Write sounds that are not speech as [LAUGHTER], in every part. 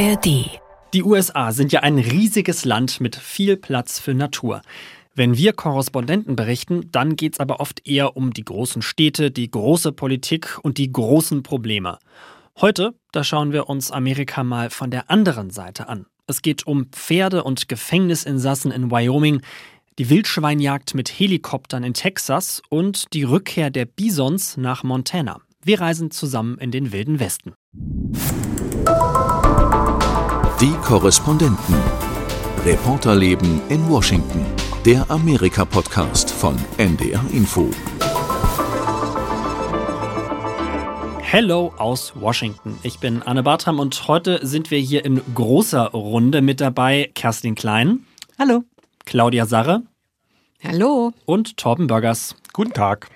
ARD. Die USA sind ja ein riesiges Land mit viel Platz für Natur. Wenn wir Korrespondenten berichten, dann geht es aber oft eher um die großen Städte, die große Politik und die großen Probleme. Heute, da schauen wir uns Amerika mal von der anderen Seite an. Es geht um Pferde und Gefängnisinsassen in Wyoming, die Wildschweinjagd mit Helikoptern in Texas und die Rückkehr der Bisons nach Montana. Wir reisen zusammen in den wilden Westen. Die Korrespondenten. Reporterleben in Washington. Der Amerika-Podcast von NDR Info. Hello aus Washington. Ich bin Anne Bartram und heute sind wir hier in großer Runde mit dabei Kerstin Klein. Hallo. Claudia Sarre. Hallo. Und Torben Burgers. Guten Tag.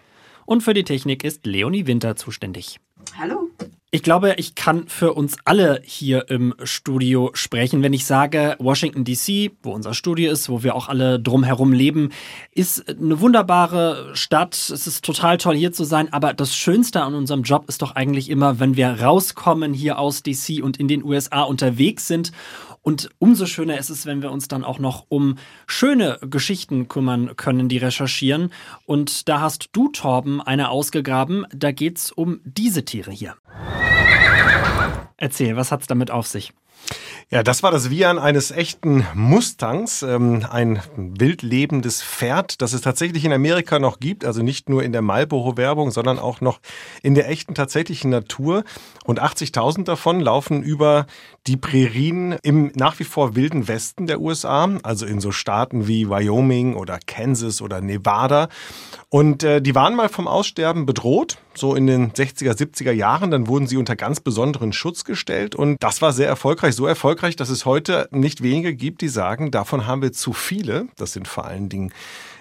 Und für die Technik ist Leonie Winter zuständig. Hallo. Ich glaube, ich kann für uns alle hier im Studio sprechen, wenn ich sage, Washington DC, wo unser Studio ist, wo wir auch alle drumherum leben, ist eine wunderbare Stadt. Es ist total toll hier zu sein, aber das Schönste an unserem Job ist doch eigentlich immer, wenn wir rauskommen hier aus DC und in den USA unterwegs sind und umso schöner ist es, wenn wir uns dann auch noch um schöne Geschichten kümmern können, die recherchieren. Und da hast du, Torben, eine ausgegraben. Da geht's um diese Tiere hier. Erzähl, was hat's damit auf sich? Ja, das war das Wiehern eines echten Mustangs, ähm, ein wild lebendes Pferd, das es tatsächlich in Amerika noch gibt, also nicht nur in der Marlboro-Werbung, sondern auch noch in der echten tatsächlichen Natur. Und 80.000 davon laufen über die Prärien im nach wie vor wilden Westen der USA, also in so Staaten wie Wyoming oder Kansas oder Nevada. Und äh, die waren mal vom Aussterben bedroht, so in den 60er, 70er Jahren. Dann wurden sie unter ganz besonderen Schutz gestellt. Und das war sehr erfolgreich, so erfolgreich, dass es heute nicht wenige gibt, die sagen, davon haben wir zu viele. Das sind vor allen Dingen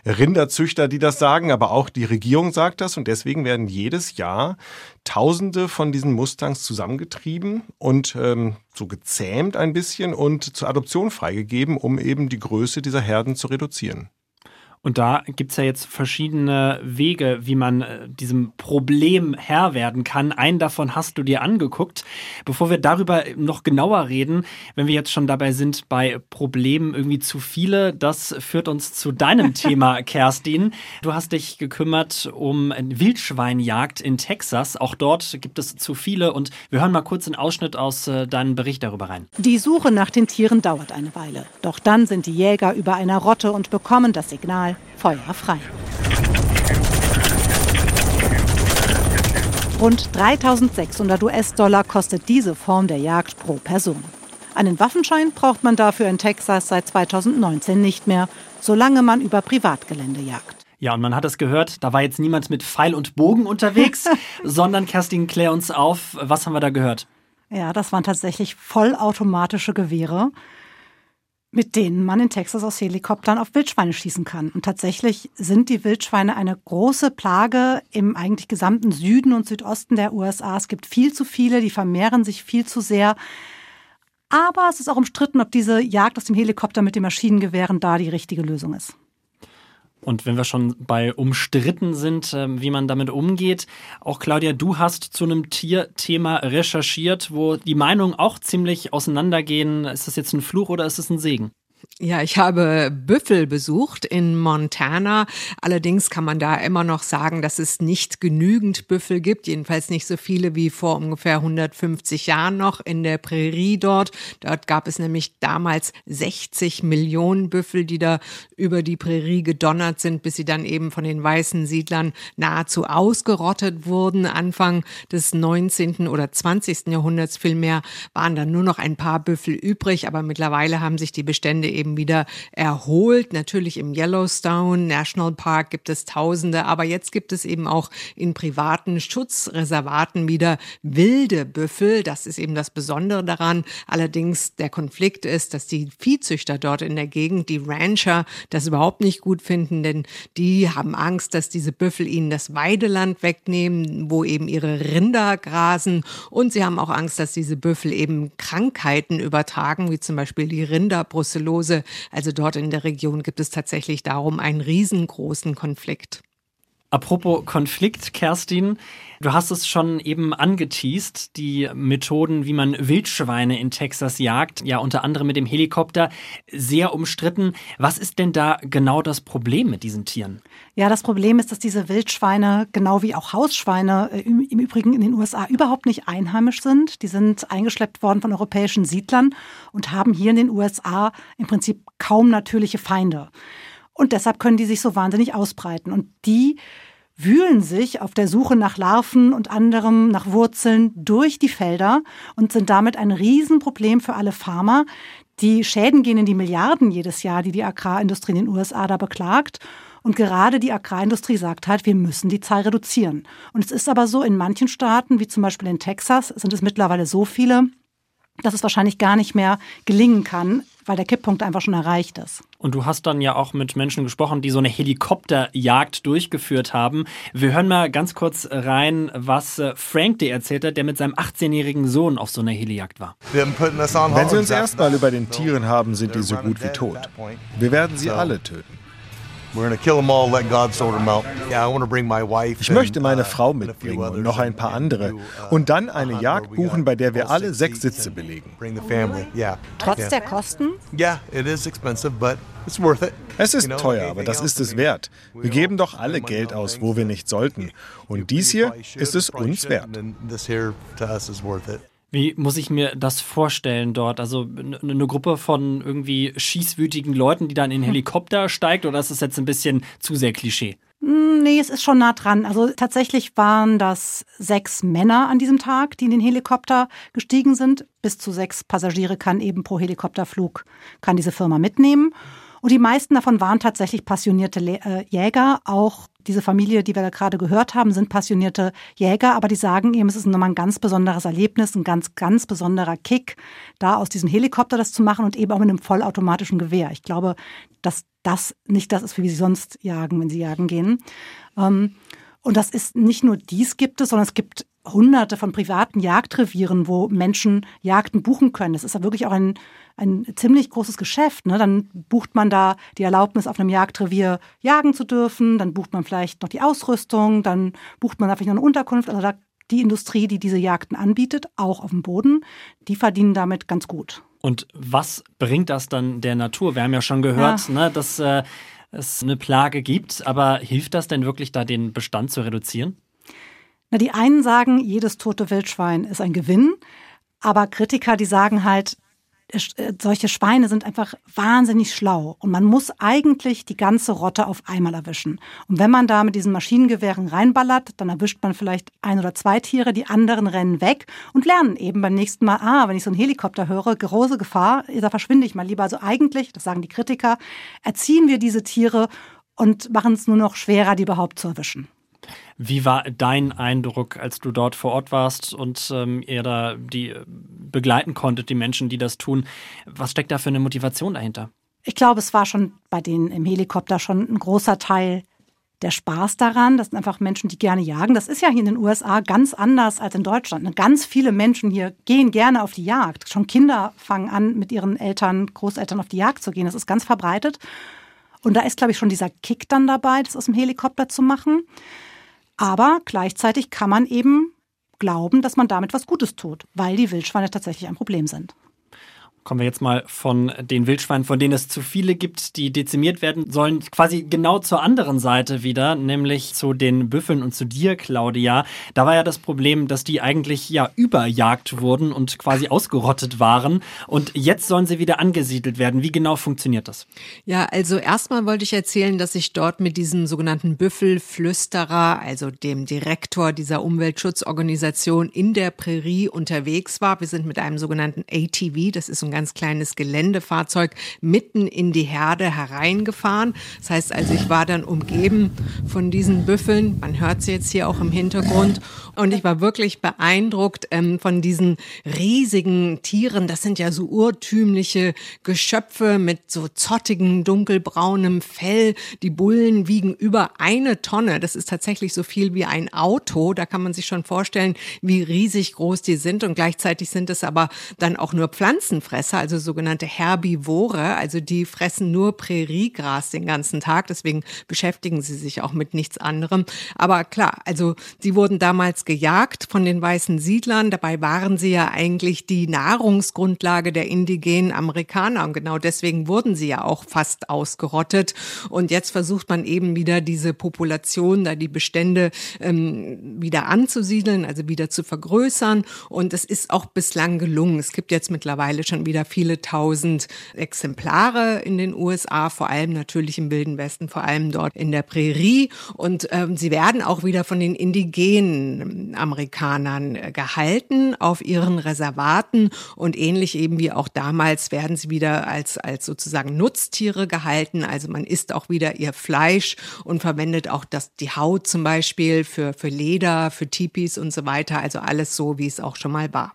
Rinderzüchter, die das sagen, aber auch die Regierung sagt das. Und deswegen werden jedes Jahr Tausende von diesen Mustangs zusammengetrieben und ähm, so gezähmt ein bisschen und zur Adoption freigegeben, um eben die Größe dieser Herden zu reduzieren. Und da gibt's ja jetzt verschiedene Wege, wie man äh, diesem Problem Herr werden kann. Einen davon hast du dir angeguckt. Bevor wir darüber noch genauer reden, wenn wir jetzt schon dabei sind bei Problemen irgendwie zu viele, das führt uns zu deinem [LAUGHS] Thema, Kerstin. Du hast dich gekümmert um Wildschweinjagd in Texas. Auch dort gibt es zu viele und wir hören mal kurz einen Ausschnitt aus äh, deinem Bericht darüber rein. Die Suche nach den Tieren dauert eine Weile. Doch dann sind die Jäger über einer Rotte und bekommen das Signal, Feuer frei. Rund 3600 US-Dollar kostet diese Form der Jagd pro Person. Einen Waffenschein braucht man dafür in Texas seit 2019 nicht mehr, solange man über Privatgelände jagt. Ja, und man hat es gehört, da war jetzt niemand mit Pfeil und Bogen unterwegs, [LAUGHS] sondern Kerstin, klär uns auf, was haben wir da gehört? Ja, das waren tatsächlich vollautomatische Gewehre mit denen man in Texas aus Helikoptern auf Wildschweine schießen kann. Und tatsächlich sind die Wildschweine eine große Plage im eigentlich gesamten Süden und Südosten der USA. Es gibt viel zu viele, die vermehren sich viel zu sehr. Aber es ist auch umstritten, ob diese Jagd aus dem Helikopter mit den Maschinengewehren da die richtige Lösung ist. Und wenn wir schon bei umstritten sind, ähm, wie man damit umgeht, auch Claudia, du hast zu einem Tierthema recherchiert, wo die Meinungen auch ziemlich auseinandergehen. Ist das jetzt ein Fluch oder ist es ein Segen? Ja, ich habe Büffel besucht in Montana. Allerdings kann man da immer noch sagen, dass es nicht genügend Büffel gibt. Jedenfalls nicht so viele wie vor ungefähr 150 Jahren noch in der Prärie dort. Dort gab es nämlich damals 60 Millionen Büffel, die da über die Prärie gedonnert sind, bis sie dann eben von den weißen Siedlern nahezu ausgerottet wurden. Anfang des 19. oder 20. Jahrhunderts vielmehr waren dann nur noch ein paar Büffel übrig, aber mittlerweile haben sich die Bestände eben wieder erholt. Natürlich im Yellowstone National Park gibt es Tausende, aber jetzt gibt es eben auch in privaten Schutzreservaten wieder wilde Büffel. Das ist eben das Besondere daran. Allerdings der Konflikt ist, dass die Viehzüchter dort in der Gegend, die Rancher, das überhaupt nicht gut finden, denn die haben Angst, dass diese Büffel ihnen das Weideland wegnehmen, wo eben ihre Rinder grasen. Und sie haben auch Angst, dass diese Büffel eben Krankheiten übertragen, wie zum Beispiel die Rinderbrucellose. Also dort in der Region gibt es tatsächlich darum einen riesengroßen Konflikt. Apropos Konflikt, Kerstin, du hast es schon eben angeteased, die Methoden, wie man Wildschweine in Texas jagt, ja unter anderem mit dem Helikopter, sehr umstritten. Was ist denn da genau das Problem mit diesen Tieren? Ja, das Problem ist, dass diese Wildschweine, genau wie auch Hausschweine, äh, im, im Übrigen in den USA überhaupt nicht einheimisch sind. Die sind eingeschleppt worden von europäischen Siedlern und haben hier in den USA im Prinzip kaum natürliche Feinde. Und deshalb können die sich so wahnsinnig ausbreiten. Und die wühlen sich auf der Suche nach Larven und anderem, nach Wurzeln durch die Felder und sind damit ein Riesenproblem für alle Farmer. Die Schäden gehen in die Milliarden jedes Jahr, die die Agrarindustrie in den USA da beklagt. Und gerade die Agrarindustrie sagt halt, wir müssen die Zahl reduzieren. Und es ist aber so, in manchen Staaten, wie zum Beispiel in Texas, sind es mittlerweile so viele, dass es wahrscheinlich gar nicht mehr gelingen kann, weil der Kipppunkt einfach schon erreicht ist. Und du hast dann ja auch mit Menschen gesprochen, die so eine Helikopterjagd durchgeführt haben. Wir hören mal ganz kurz rein, was äh, Frank dir erzählt hat, der mit seinem 18-jährigen Sohn auf so einer Helijagd war. Wenn sie uns erstmal über den Tieren haben, sind die so gut wie tot. Wir werden sie alle töten. Ich möchte meine Frau mitbringen und noch ein paar andere uh, und dann eine Jagd buchen, bei der wir alle sechs Sitze belegen. Trotz der Kosten? Es ist teuer, aber das ist es wert. Wir geben doch alle Geld aus, wo wir nicht sollten. Und dies hier ist es uns wert. Wie muss ich mir das vorstellen dort? Also eine Gruppe von irgendwie schießwütigen Leuten, die dann in den [LAUGHS] Helikopter steigt oder ist das jetzt ein bisschen zu sehr Klischee? Hm, nee, es ist schon nah dran. Also tatsächlich waren das sechs Männer an diesem Tag, die in den Helikopter gestiegen sind. Bis zu sechs Passagiere kann eben pro Helikopterflug, kann diese Firma mitnehmen. Und die meisten davon waren tatsächlich passionierte äh, Jäger. Auch diese Familie, die wir da gerade gehört haben, sind passionierte Jäger, aber die sagen eben, es ist nochmal ein ganz besonderes Erlebnis, ein ganz, ganz besonderer Kick, da aus diesem Helikopter das zu machen und eben auch mit einem vollautomatischen Gewehr. Ich glaube, dass das nicht das ist, wie sie sonst jagen, wenn sie jagen gehen. Ähm, und das ist nicht nur dies gibt es, sondern es gibt hunderte von privaten Jagdrevieren, wo Menschen Jagden buchen können. Das ist ja wirklich auch ein, ein ziemlich großes Geschäft. Ne? Dann bucht man da die Erlaubnis, auf einem Jagdrevier jagen zu dürfen, dann bucht man vielleicht noch die Ausrüstung, dann bucht man vielleicht noch eine Unterkunft. Also da die Industrie, die diese Jagden anbietet, auch auf dem Boden, die verdienen damit ganz gut. Und was bringt das dann der Natur? Wir haben ja schon gehört, ja. Ne, dass äh, es eine Plage gibt, aber hilft das denn wirklich da, den Bestand zu reduzieren? Na, die einen sagen, jedes tote Wildschwein ist ein Gewinn, aber Kritiker, die sagen halt, solche Schweine sind einfach wahnsinnig schlau und man muss eigentlich die ganze Rotte auf einmal erwischen. Und wenn man da mit diesen Maschinengewehren reinballert, dann erwischt man vielleicht ein oder zwei Tiere, die anderen rennen weg und lernen eben beim nächsten Mal, ah, wenn ich so einen Helikopter höre, große Gefahr, da verschwinde ich mal lieber. Also eigentlich, das sagen die Kritiker, erziehen wir diese Tiere und machen es nur noch schwerer, die überhaupt zu erwischen. Wie war dein Eindruck, als du dort vor Ort warst und ähm, ihr da die äh, begleiten konntet, die Menschen, die das tun? Was steckt da für eine Motivation dahinter? Ich glaube, es war schon bei denen im Helikopter schon ein großer Teil der Spaß daran. Das sind einfach Menschen, die gerne jagen. Das ist ja hier in den USA ganz anders als in Deutschland. Ganz viele Menschen hier gehen gerne auf die Jagd. Schon Kinder fangen an, mit ihren Eltern, Großeltern auf die Jagd zu gehen. Das ist ganz verbreitet. Und da ist, glaube ich, schon dieser Kick dann dabei, das aus dem Helikopter zu machen. Aber gleichzeitig kann man eben glauben, dass man damit was Gutes tut, weil die Wildschweine tatsächlich ein Problem sind. Kommen wir jetzt mal von den Wildschweinen, von denen es zu viele gibt, die dezimiert werden sollen, quasi genau zur anderen Seite wieder, nämlich zu den Büffeln und zu dir, Claudia. Da war ja das Problem, dass die eigentlich ja überjagt wurden und quasi ausgerottet waren. Und jetzt sollen sie wieder angesiedelt werden. Wie genau funktioniert das? Ja, also erstmal wollte ich erzählen, dass ich dort mit diesem sogenannten Büffelflüsterer, also dem Direktor dieser Umweltschutzorganisation in der Prärie unterwegs war. Wir sind mit einem sogenannten ATV, das ist ein ganz kleines Geländefahrzeug mitten in die Herde hereingefahren. Das heißt also, ich war dann umgeben von diesen Büffeln. Man hört sie jetzt hier auch im Hintergrund. Und ich war wirklich beeindruckt ähm, von diesen riesigen Tieren. Das sind ja so urtümliche Geschöpfe mit so zottigem, dunkelbraunem Fell. Die Bullen wiegen über eine Tonne. Das ist tatsächlich so viel wie ein Auto. Da kann man sich schon vorstellen, wie riesig groß die sind. Und gleichzeitig sind es aber dann auch nur Pflanzenfresser. Grasfresser, also sogenannte Herbivore, also die fressen nur Präriegras den ganzen Tag, deswegen beschäftigen sie sich auch mit nichts anderem. Aber klar, also sie wurden damals gejagt von den weißen Siedlern, dabei waren sie ja eigentlich die Nahrungsgrundlage der indigenen Amerikaner und genau deswegen wurden sie ja auch fast ausgerottet. Und jetzt versucht man eben wieder diese Population, da die Bestände ähm, wieder anzusiedeln, also wieder zu vergrößern. Und es ist auch bislang gelungen. Es gibt jetzt mittlerweile schon wieder viele tausend Exemplare in den USA, vor allem natürlich im Wilden Westen, vor allem dort in der Prärie. Und ähm, sie werden auch wieder von den indigenen Amerikanern äh, gehalten auf ihren Reservaten. Und ähnlich eben wie auch damals werden sie wieder als, als sozusagen Nutztiere gehalten. Also man isst auch wieder ihr Fleisch und verwendet auch das, die Haut zum Beispiel für, für Leder, für Tipis und so weiter. Also alles so, wie es auch schon mal war.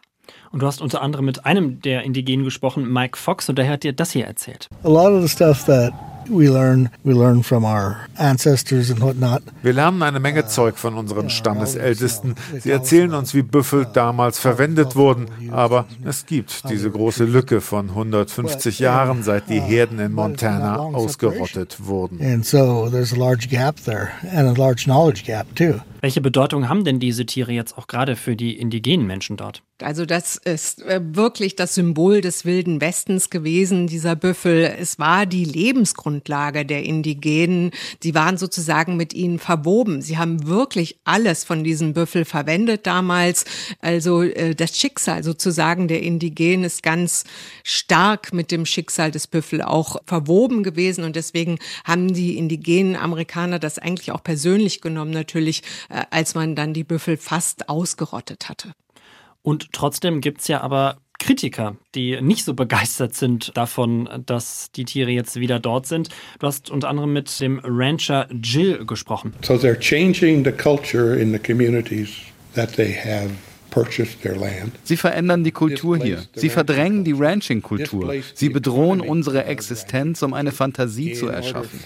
Und du hast unter anderem mit einem der Indigenen gesprochen, Mike Fox, und der hat dir das hier erzählt. A lot of the stuff that we learn, we learn from our ancestors and whatnot. Wir lernen eine Menge Zeug von unseren Stammesältesten. Sie erzählen uns, wie Büffel damals verwendet wurden, aber es gibt diese große Lücke von 150 Jahren, seit die Herden in Montana ausgerottet wurden. And so there's a large gap there and a large knowledge gap too. Welche Bedeutung haben denn diese Tiere jetzt auch gerade für die indigenen Menschen dort? Also das ist äh, wirklich das Symbol des wilden Westens gewesen, dieser Büffel. Es war die Lebensgrundlage der Indigenen. Sie waren sozusagen mit ihnen verwoben. Sie haben wirklich alles von diesem Büffel verwendet damals. Also äh, das Schicksal sozusagen der Indigenen ist ganz stark mit dem Schicksal des Büffel auch verwoben gewesen. Und deswegen haben die indigenen Amerikaner das eigentlich auch persönlich genommen, natürlich, äh, als man dann die Büffel fast ausgerottet hatte. Und trotzdem gibt es ja aber Kritiker, die nicht so begeistert sind davon, dass die Tiere jetzt wieder dort sind. Du hast unter anderem mit dem Rancher Jill gesprochen. So they're changing the culture in the communities that they have Sie verändern die Kultur hier. Sie verdrängen die Ranching-Kultur. Sie bedrohen unsere Existenz, um eine Fantasie zu erschaffen.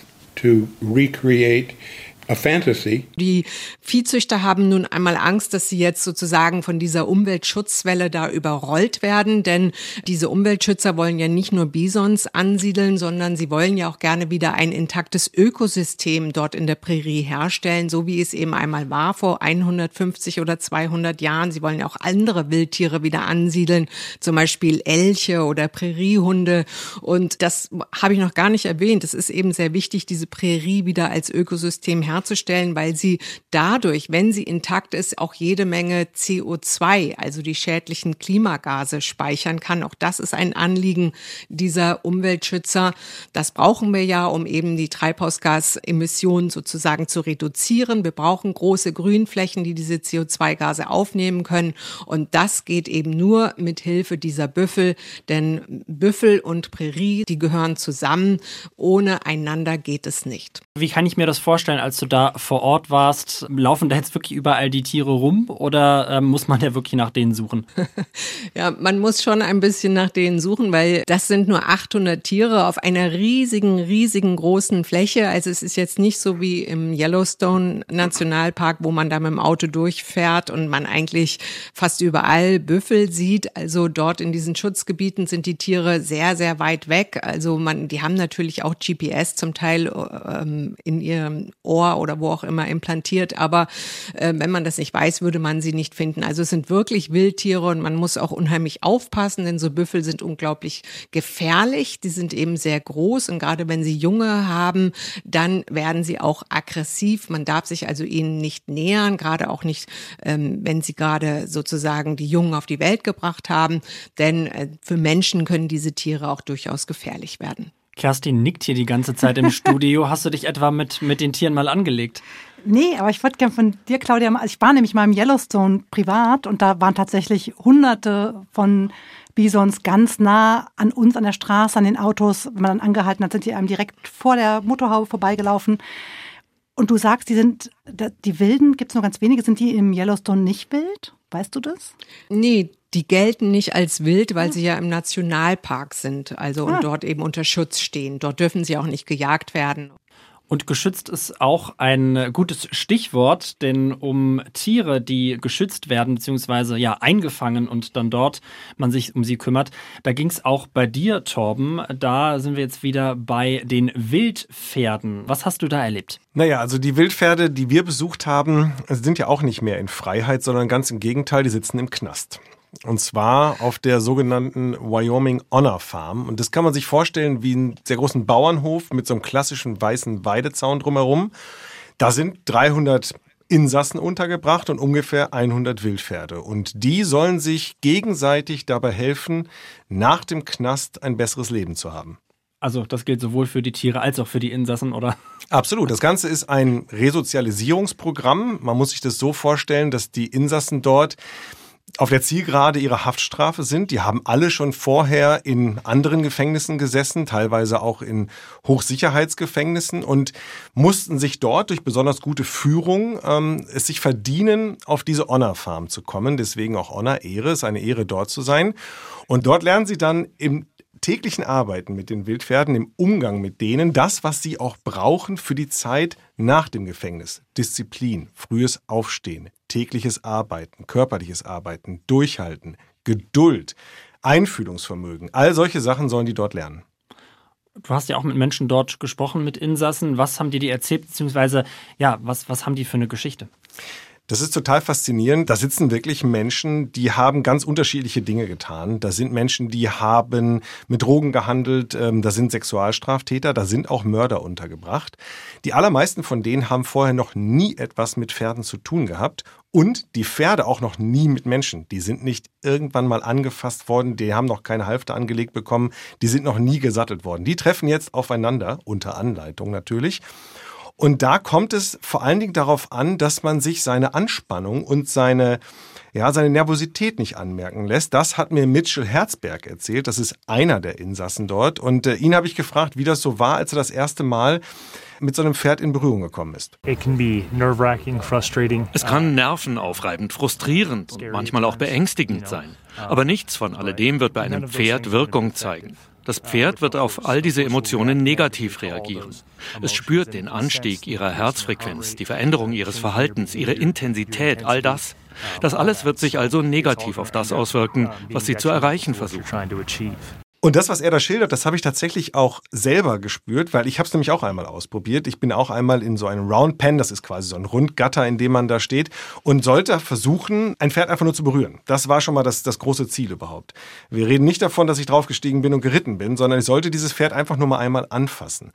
Die Viehzüchter haben nun einmal Angst, dass sie jetzt sozusagen von dieser Umweltschutzwelle da überrollt werden, denn diese Umweltschützer wollen ja nicht nur Bisons ansiedeln, sondern sie wollen ja auch gerne wieder ein intaktes Ökosystem dort in der Prärie herstellen, so wie es eben einmal war vor 150 oder 200 Jahren. Sie wollen ja auch andere Wildtiere wieder ansiedeln, zum Beispiel Elche oder Präriehunde. Und das habe ich noch gar nicht erwähnt. Es ist eben sehr wichtig, diese Prärie wieder als Ökosystem herzustellen herzustellen, weil sie dadurch, wenn sie intakt ist, auch jede Menge CO2, also die schädlichen Klimagase speichern kann. Auch das ist ein Anliegen dieser Umweltschützer. Das brauchen wir ja, um eben die Treibhausgasemissionen sozusagen zu reduzieren. Wir brauchen große Grünflächen, die diese CO2-Gase aufnehmen können. Und das geht eben nur mit Hilfe dieser Büffel, denn Büffel und Prärie, die gehören zusammen. Ohne einander geht es nicht. Wie kann ich mir das vorstellen, als du da vor Ort warst? Laufen da jetzt wirklich überall die Tiere rum oder äh, muss man ja wirklich nach denen suchen? [LAUGHS] ja, man muss schon ein bisschen nach denen suchen, weil das sind nur 800 Tiere auf einer riesigen, riesigen großen Fläche. Also es ist jetzt nicht so wie im Yellowstone Nationalpark, wo man da mit dem Auto durchfährt und man eigentlich fast überall Büffel sieht. Also dort in diesen Schutzgebieten sind die Tiere sehr, sehr weit weg. Also man, die haben natürlich auch GPS zum Teil ähm, in ihrem Ohr oder wo auch immer implantiert. Aber äh, wenn man das nicht weiß, würde man sie nicht finden. Also es sind wirklich Wildtiere und man muss auch unheimlich aufpassen, denn so Büffel sind unglaublich gefährlich. Die sind eben sehr groß und gerade wenn sie Junge haben, dann werden sie auch aggressiv. Man darf sich also ihnen nicht nähern, gerade auch nicht, ähm, wenn sie gerade sozusagen die Jungen auf die Welt gebracht haben. Denn äh, für Menschen können diese Tiere auch durchaus gefährlich werden. Kerstin nickt hier die ganze Zeit im [LAUGHS] Studio. Hast du dich etwa mit, mit den Tieren mal angelegt? Nee, aber ich würde gerne von dir, Claudia, ich war nämlich mal im Yellowstone privat und da waren tatsächlich hunderte von Bisons ganz nah an uns an der Straße, an den Autos. Wenn man dann angehalten hat, sind die einem direkt vor der Motorhaube vorbeigelaufen. Und du sagst, die sind, die Wilden, gibt es nur ganz wenige, sind die im Yellowstone nicht wild? Weißt du das? Nee, die gelten nicht als wild, weil sie ja im Nationalpark sind, also und ah. dort eben unter Schutz stehen. Dort dürfen sie auch nicht gejagt werden. Und geschützt ist auch ein gutes Stichwort, denn um Tiere, die geschützt werden, beziehungsweise ja eingefangen und dann dort man sich um sie kümmert, da ging es auch bei dir, Torben. Da sind wir jetzt wieder bei den Wildpferden. Was hast du da erlebt? Naja, also die Wildpferde, die wir besucht haben, sind ja auch nicht mehr in Freiheit, sondern ganz im Gegenteil, die sitzen im Knast. Und zwar auf der sogenannten Wyoming Honor Farm. Und das kann man sich vorstellen wie einen sehr großen Bauernhof mit so einem klassischen weißen Weidezaun drumherum. Da sind 300 Insassen untergebracht und ungefähr 100 Wildpferde. Und die sollen sich gegenseitig dabei helfen, nach dem Knast ein besseres Leben zu haben. Also das gilt sowohl für die Tiere als auch für die Insassen, oder? Absolut. Das Ganze ist ein Resozialisierungsprogramm. Man muss sich das so vorstellen, dass die Insassen dort auf der Zielgerade ihrer Haftstrafe sind. Die haben alle schon vorher in anderen Gefängnissen gesessen, teilweise auch in Hochsicherheitsgefängnissen und mussten sich dort durch besonders gute Führung ähm, es sich verdienen, auf diese Honor Farm zu kommen. Deswegen auch Honor, Ehre, ist eine Ehre dort zu sein. Und dort lernen sie dann im täglichen Arbeiten mit den Wildpferden, im Umgang mit denen, das, was sie auch brauchen für die Zeit nach dem Gefängnis. Disziplin, frühes Aufstehen, tägliches Arbeiten, körperliches Arbeiten, Durchhalten, Geduld, Einfühlungsvermögen. All solche Sachen sollen die dort lernen. Du hast ja auch mit Menschen dort gesprochen, mit Insassen. Was haben dir die erzählt, beziehungsweise ja, was, was haben die für eine Geschichte? Das ist total faszinierend. Da sitzen wirklich Menschen, die haben ganz unterschiedliche Dinge getan. Da sind Menschen, die haben mit Drogen gehandelt, ähm, da sind Sexualstraftäter, da sind auch Mörder untergebracht. Die allermeisten von denen haben vorher noch nie etwas mit Pferden zu tun gehabt und die Pferde auch noch nie mit Menschen. Die sind nicht irgendwann mal angefasst worden, die haben noch keine Halfter angelegt bekommen, die sind noch nie gesattelt worden. Die treffen jetzt aufeinander, unter Anleitung natürlich. Und da kommt es vor allen Dingen darauf an, dass man sich seine Anspannung und seine, ja, seine Nervosität nicht anmerken lässt. Das hat mir Mitchell Herzberg erzählt. Das ist einer der Insassen dort. Und äh, ihn habe ich gefragt, wie das so war, als er das erste Mal mit so einem Pferd in Berührung gekommen ist. Es kann nervenaufreibend, frustrierend und manchmal auch beängstigend sein. Aber nichts von alledem wird bei einem Pferd Wirkung zeigen. Das Pferd wird auf all diese Emotionen negativ reagieren. Es spürt den Anstieg ihrer Herzfrequenz, die Veränderung ihres Verhaltens, ihre Intensität, all das. Das alles wird sich also negativ auf das auswirken, was sie zu erreichen versuchen. Und das, was er da schildert, das habe ich tatsächlich auch selber gespürt, weil ich habe es nämlich auch einmal ausprobiert. Ich bin auch einmal in so einem Round Pen, das ist quasi so ein Rundgatter, in dem man da steht und sollte versuchen, ein Pferd einfach nur zu berühren. Das war schon mal das, das große Ziel überhaupt. Wir reden nicht davon, dass ich draufgestiegen bin und geritten bin, sondern ich sollte dieses Pferd einfach nur mal einmal anfassen.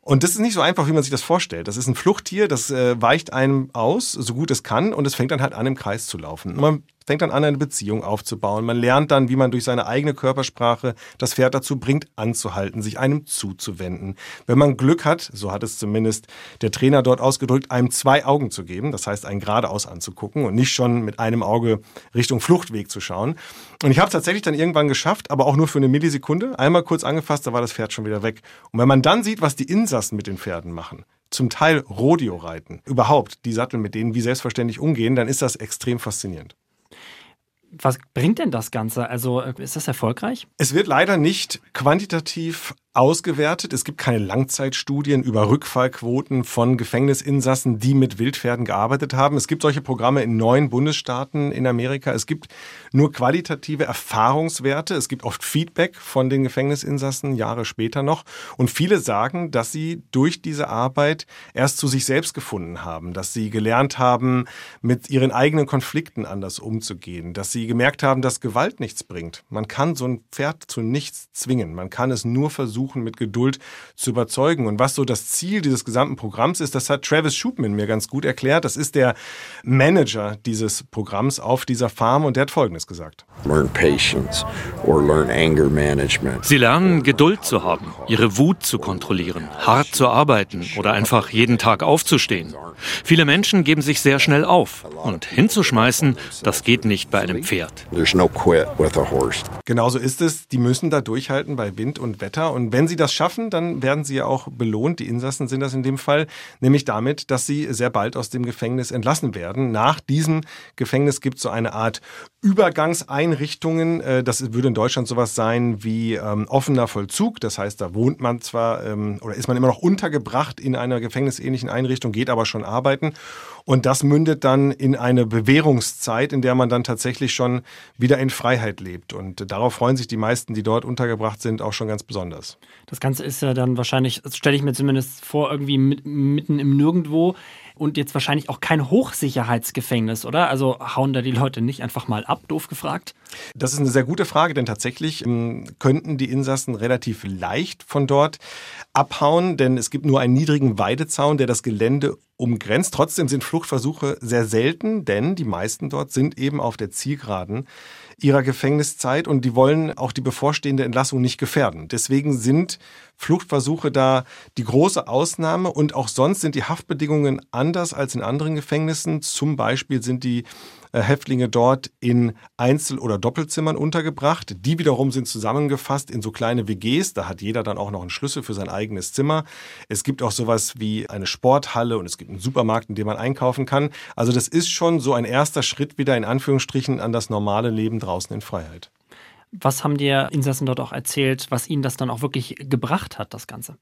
Und das ist nicht so einfach, wie man sich das vorstellt. Das ist ein Fluchttier, das äh, weicht einem aus, so gut es kann, und es fängt dann halt an, im Kreis zu laufen. Und man fängt dann an, eine Beziehung aufzubauen. Man lernt dann, wie man durch seine eigene Körpersprache das Pferd dazu bringt, anzuhalten, sich einem zuzuwenden. Wenn man Glück hat, so hat es zumindest der Trainer dort ausgedrückt, einem zwei Augen zu geben, das heißt, einen geradeaus anzugucken und nicht schon mit einem Auge Richtung Fluchtweg zu schauen. Und ich habe es tatsächlich dann irgendwann geschafft, aber auch nur für eine Millisekunde. Einmal kurz angefasst, da war das Pferd schon wieder weg. Und wenn man dann sieht, was die Insassen mit den Pferden machen, zum Teil Rodeo reiten, überhaupt die Sattel mit denen wie selbstverständlich umgehen, dann ist das extrem faszinierend. Was bringt denn das Ganze? Also ist das erfolgreich? Es wird leider nicht quantitativ ausgewertet. Es gibt keine Langzeitstudien über Rückfallquoten von Gefängnisinsassen, die mit Wildpferden gearbeitet haben. Es gibt solche Programme in neun Bundesstaaten in Amerika. Es gibt nur qualitative Erfahrungswerte. Es gibt oft Feedback von den Gefängnisinsassen Jahre später noch. Und viele sagen, dass sie durch diese Arbeit erst zu sich selbst gefunden haben, dass sie gelernt haben, mit ihren eigenen Konflikten anders umzugehen, dass sie gemerkt haben, dass Gewalt nichts bringt. Man kann so ein Pferd zu nichts zwingen. Man kann es nur versuchen, versuchen, mit Geduld zu überzeugen. Und was so das Ziel dieses gesamten Programms ist, das hat Travis Schubman mir ganz gut erklärt. Das ist der Manager dieses Programms auf dieser Farm und der hat Folgendes gesagt. Sie lernen Geduld zu haben, ihre Wut zu kontrollieren, hart zu arbeiten oder einfach jeden Tag aufzustehen. Viele Menschen geben sich sehr schnell auf und hinzuschmeißen, das geht nicht bei einem Pferd. Genauso ist es. Die müssen da durchhalten bei Wind und Wetter und wenn sie das schaffen, dann werden sie ja auch belohnt. Die Insassen sind das in dem Fall, nämlich damit, dass sie sehr bald aus dem Gefängnis entlassen werden. Nach diesem Gefängnis gibt es so eine Art Übergangseinrichtungen. Äh, das würde in Deutschland sowas sein wie ähm, offener Vollzug. Das heißt, da wohnt man zwar ähm, oder ist man immer noch untergebracht in einer gefängnisähnlichen Einrichtung, geht aber schon arbeiten. Und das mündet dann in eine Bewährungszeit, in der man dann tatsächlich schon wieder in Freiheit lebt. Und darauf freuen sich die meisten, die dort untergebracht sind, auch schon ganz besonders. Das Ganze ist ja dann wahrscheinlich, stelle ich mir zumindest vor, irgendwie mitten im Nirgendwo und jetzt wahrscheinlich auch kein Hochsicherheitsgefängnis, oder? Also hauen da die Leute nicht einfach mal ab, doof gefragt? Das ist eine sehr gute Frage, denn tatsächlich ähm, könnten die Insassen relativ leicht von dort abhauen, denn es gibt nur einen niedrigen Weidezaun, der das Gelände umgrenzt. Trotzdem sind Fluchtversuche sehr selten, denn die meisten dort sind eben auf der Zielgeraden ihrer Gefängniszeit und die wollen auch die bevorstehende Entlassung nicht gefährden. Deswegen sind Fluchtversuche da die große Ausnahme und auch sonst sind die Haftbedingungen anders als in anderen Gefängnissen. Zum Beispiel sind die Häftlinge dort in Einzel- oder Doppelzimmern untergebracht. Die wiederum sind zusammengefasst in so kleine WGs. Da hat jeder dann auch noch einen Schlüssel für sein eigenes Zimmer. Es gibt auch sowas wie eine Sporthalle und es gibt einen Supermarkt, in dem man einkaufen kann. Also das ist schon so ein erster Schritt wieder in Anführungsstrichen an das normale Leben draußen in Freiheit. Was haben die Insassen dort auch erzählt, was ihnen das dann auch wirklich gebracht hat, das Ganze?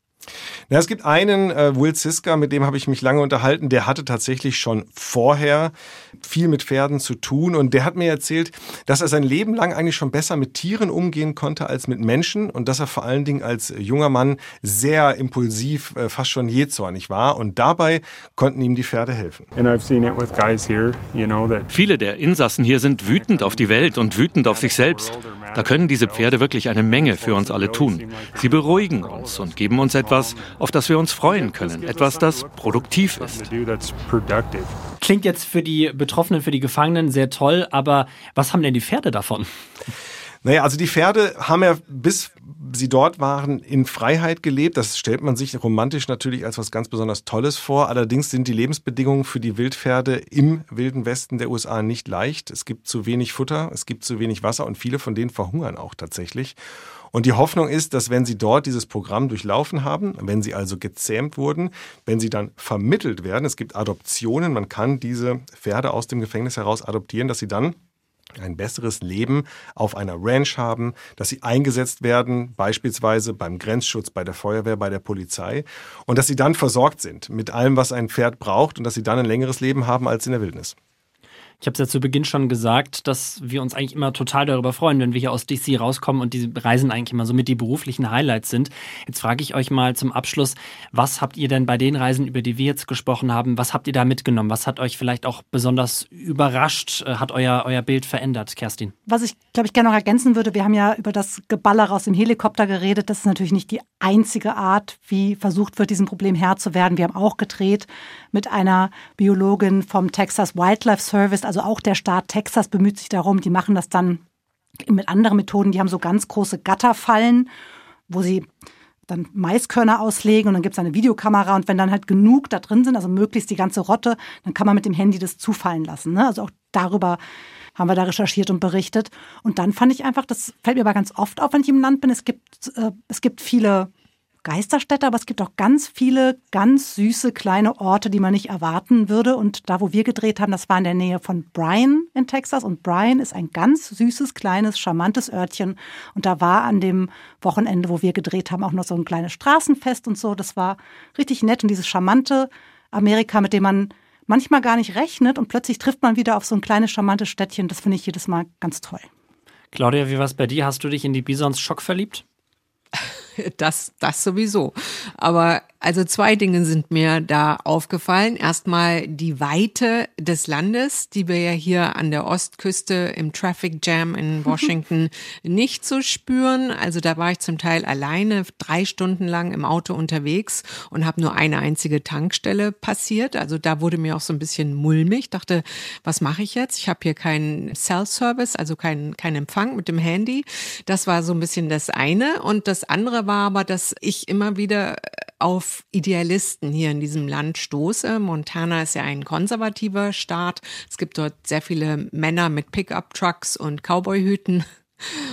Na, es gibt einen, äh, Will Siska, mit dem habe ich mich lange unterhalten, der hatte tatsächlich schon vorher viel mit Pferden zu tun und der hat mir erzählt, dass er sein Leben lang eigentlich schon besser mit Tieren umgehen konnte als mit Menschen und dass er vor allen Dingen als junger Mann sehr impulsiv, äh, fast schon jähzornig war und dabei konnten ihm die Pferde helfen. Viele der Insassen hier sind wütend auf die Welt und wütend auf sich selbst. Da können diese Pferde wirklich eine Menge für uns alle tun. Sie beruhigen uns und geben uns etwas, auf das wir uns freuen können, etwas, das produktiv ist. Klingt jetzt für die Betroffenen, für die Gefangenen sehr toll, aber was haben denn die Pferde davon? Naja, also die Pferde haben ja bis sie dort waren in Freiheit gelebt. Das stellt man sich romantisch natürlich als was ganz besonders Tolles vor. Allerdings sind die Lebensbedingungen für die Wildpferde im wilden Westen der USA nicht leicht. Es gibt zu wenig Futter, es gibt zu wenig Wasser und viele von denen verhungern auch tatsächlich. Und die Hoffnung ist, dass wenn sie dort dieses Programm durchlaufen haben, wenn sie also gezähmt wurden, wenn sie dann vermittelt werden, es gibt Adoptionen, man kann diese Pferde aus dem Gefängnis heraus adoptieren, dass sie dann ein besseres Leben auf einer Ranch haben, dass sie eingesetzt werden, beispielsweise beim Grenzschutz, bei der Feuerwehr, bei der Polizei und dass sie dann versorgt sind mit allem, was ein Pferd braucht und dass sie dann ein längeres Leben haben als in der Wildnis. Ich habe es ja zu Beginn schon gesagt, dass wir uns eigentlich immer total darüber freuen, wenn wir hier aus DC rauskommen und diese Reisen eigentlich immer so mit die beruflichen Highlights sind. Jetzt frage ich euch mal zum Abschluss, was habt ihr denn bei den Reisen, über die wir jetzt gesprochen haben, was habt ihr da mitgenommen? Was hat euch vielleicht auch besonders überrascht? Äh, hat euer, euer Bild verändert, Kerstin? Was ich, glaube ich, gerne noch ergänzen würde, wir haben ja über das Geballer aus dem Helikopter geredet. Das ist natürlich nicht die einzige Art, wie versucht wird, diesem Problem Herr zu werden. Wir haben auch gedreht mit einer Biologin vom Texas Wildlife Service also auch der Staat Texas bemüht sich darum, die machen das dann mit anderen Methoden. Die haben so ganz große Gatterfallen, wo sie dann Maiskörner auslegen und dann gibt es eine Videokamera und wenn dann halt genug da drin sind, also möglichst die ganze Rotte, dann kann man mit dem Handy das zufallen lassen. Ne? Also auch darüber haben wir da recherchiert und berichtet. Und dann fand ich einfach, das fällt mir aber ganz oft auf, wenn ich im Land bin, es gibt, äh, es gibt viele Geisterstädte, aber es gibt auch ganz viele ganz süße kleine Orte, die man nicht erwarten würde. Und da, wo wir gedreht haben, das war in der Nähe von Bryan in Texas. Und Bryan ist ein ganz süßes, kleines, charmantes Örtchen. Und da war an dem Wochenende, wo wir gedreht haben, auch noch so ein kleines Straßenfest und so. Das war richtig nett. Und dieses charmante Amerika, mit dem man manchmal gar nicht rechnet und plötzlich trifft man wieder auf so ein kleines, charmantes Städtchen. Das finde ich jedes Mal ganz toll. Claudia, wie war es bei dir? Hast du dich in die Bisons Schock verliebt? [LAUGHS] Das, das sowieso. Aber also zwei Dinge sind mir da aufgefallen. Erstmal die Weite des Landes, die wir ja hier an der Ostküste im Traffic Jam in [LAUGHS] Washington nicht so spüren. Also da war ich zum Teil alleine drei Stunden lang im Auto unterwegs und habe nur eine einzige Tankstelle passiert. Also da wurde mir auch so ein bisschen mulmig. Ich dachte, was mache ich jetzt? Ich habe hier keinen Cell Service, also keinen kein Empfang mit dem Handy. Das war so ein bisschen das eine. Und das andere war aber, dass ich immer wieder auf Idealisten hier in diesem Land stoße. Montana ist ja ein konservativer Staat. Es gibt dort sehr viele Männer mit Pickup-Trucks und Cowboyhüten.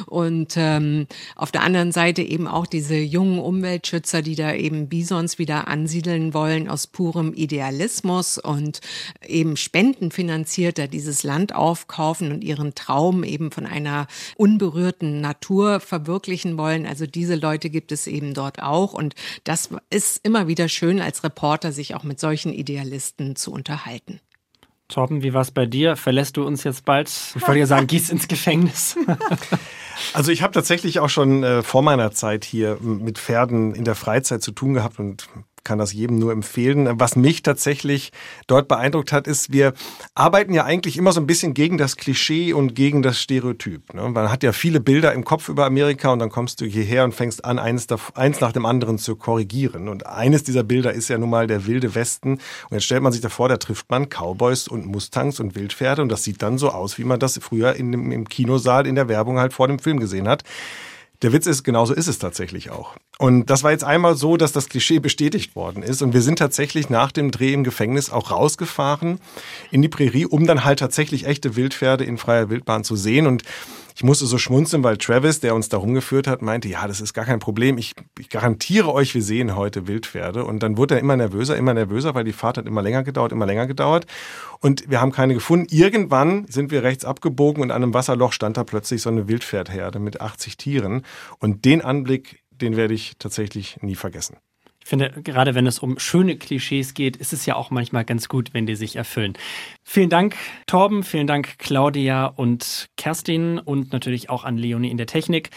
Und ähm, auf der anderen Seite eben auch diese jungen Umweltschützer, die da eben Bisons wieder ansiedeln wollen aus purem Idealismus und eben spendenfinanzierter dieses Land aufkaufen und ihren Traum eben von einer unberührten Natur verwirklichen wollen. Also diese Leute gibt es eben dort auch. Und das ist immer wieder schön als Reporter, sich auch mit solchen Idealisten zu unterhalten. Torben, wie war es bei dir? Verlässt du uns jetzt bald? Ich wollte ja sagen, gehst ins Gefängnis. [LAUGHS] also ich habe tatsächlich auch schon äh, vor meiner Zeit hier mit Pferden in der Freizeit zu tun gehabt und kann das jedem nur empfehlen. Was mich tatsächlich dort beeindruckt hat, ist, wir arbeiten ja eigentlich immer so ein bisschen gegen das Klischee und gegen das Stereotyp. Ne? Man hat ja viele Bilder im Kopf über Amerika und dann kommst du hierher und fängst an, eins, eins nach dem anderen zu korrigieren. Und eines dieser Bilder ist ja nun mal der wilde Westen. Und jetzt stellt man sich davor, da trifft man Cowboys und Mustangs und Wildpferde und das sieht dann so aus, wie man das früher in im Kinosaal in der Werbung halt vor dem Film gesehen hat. Der Witz ist, genauso ist es tatsächlich auch. Und das war jetzt einmal so, dass das Klischee bestätigt worden ist. Und wir sind tatsächlich nach dem Dreh im Gefängnis auch rausgefahren in die Prärie, um dann halt tatsächlich echte Wildpferde in freier Wildbahn zu sehen. Und ich musste so schmunzeln, weil Travis, der uns da rumgeführt hat, meinte, ja, das ist gar kein Problem. Ich, ich garantiere euch, wir sehen heute Wildpferde. Und dann wurde er immer nervöser, immer nervöser, weil die Fahrt hat immer länger gedauert, immer länger gedauert. Und wir haben keine gefunden. Irgendwann sind wir rechts abgebogen und an einem Wasserloch stand da plötzlich so eine Wildpferdherde mit 80 Tieren. Und den Anblick, den werde ich tatsächlich nie vergessen. Ich finde, gerade wenn es um schöne Klischees geht, ist es ja auch manchmal ganz gut, wenn die sich erfüllen. Vielen Dank, Torben, vielen Dank, Claudia und Kerstin und natürlich auch an Leonie in der Technik.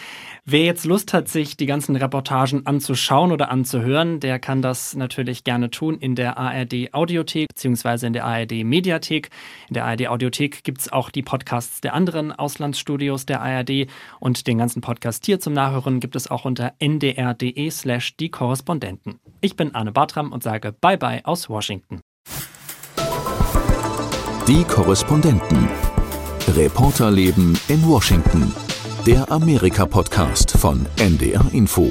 Wer jetzt Lust hat, sich die ganzen Reportagen anzuschauen oder anzuhören, der kann das natürlich gerne tun in der ARD Audiothek beziehungsweise in der ARD Mediathek. In der ARD Audiothek gibt es auch die Podcasts der anderen Auslandsstudios der ARD und den ganzen Podcast hier zum Nachhören gibt es auch unter ndr.de slash die Korrespondenten. Ich bin Arne Bartram und sage Bye bye aus Washington. Die Korrespondenten. Reporterleben in Washington. Der Amerika-Podcast von NDR Info.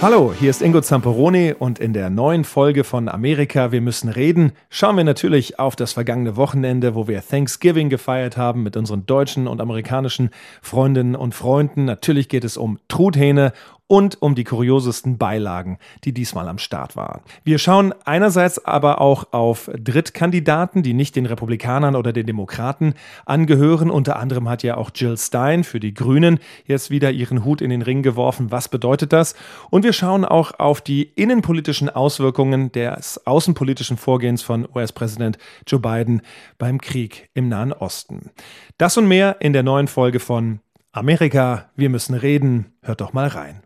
Hallo, hier ist Ingo Zamperoni und in der neuen Folge von Amerika, wir müssen reden, schauen wir natürlich auf das vergangene Wochenende, wo wir Thanksgiving gefeiert haben mit unseren deutschen und amerikanischen Freundinnen und Freunden. Natürlich geht es um Truthähne und um die kuriosesten Beilagen, die diesmal am Start waren. Wir schauen einerseits aber auch auf Drittkandidaten, die nicht den Republikanern oder den Demokraten angehören. Unter anderem hat ja auch Jill Stein für die Grünen jetzt wieder ihren Hut in den Ring geworfen. Was bedeutet das? Und wir schauen auch auf die innenpolitischen Auswirkungen des außenpolitischen Vorgehens von US-Präsident Joe Biden beim Krieg im Nahen Osten. Das und mehr in der neuen Folge von Amerika, wir müssen reden. Hört doch mal rein.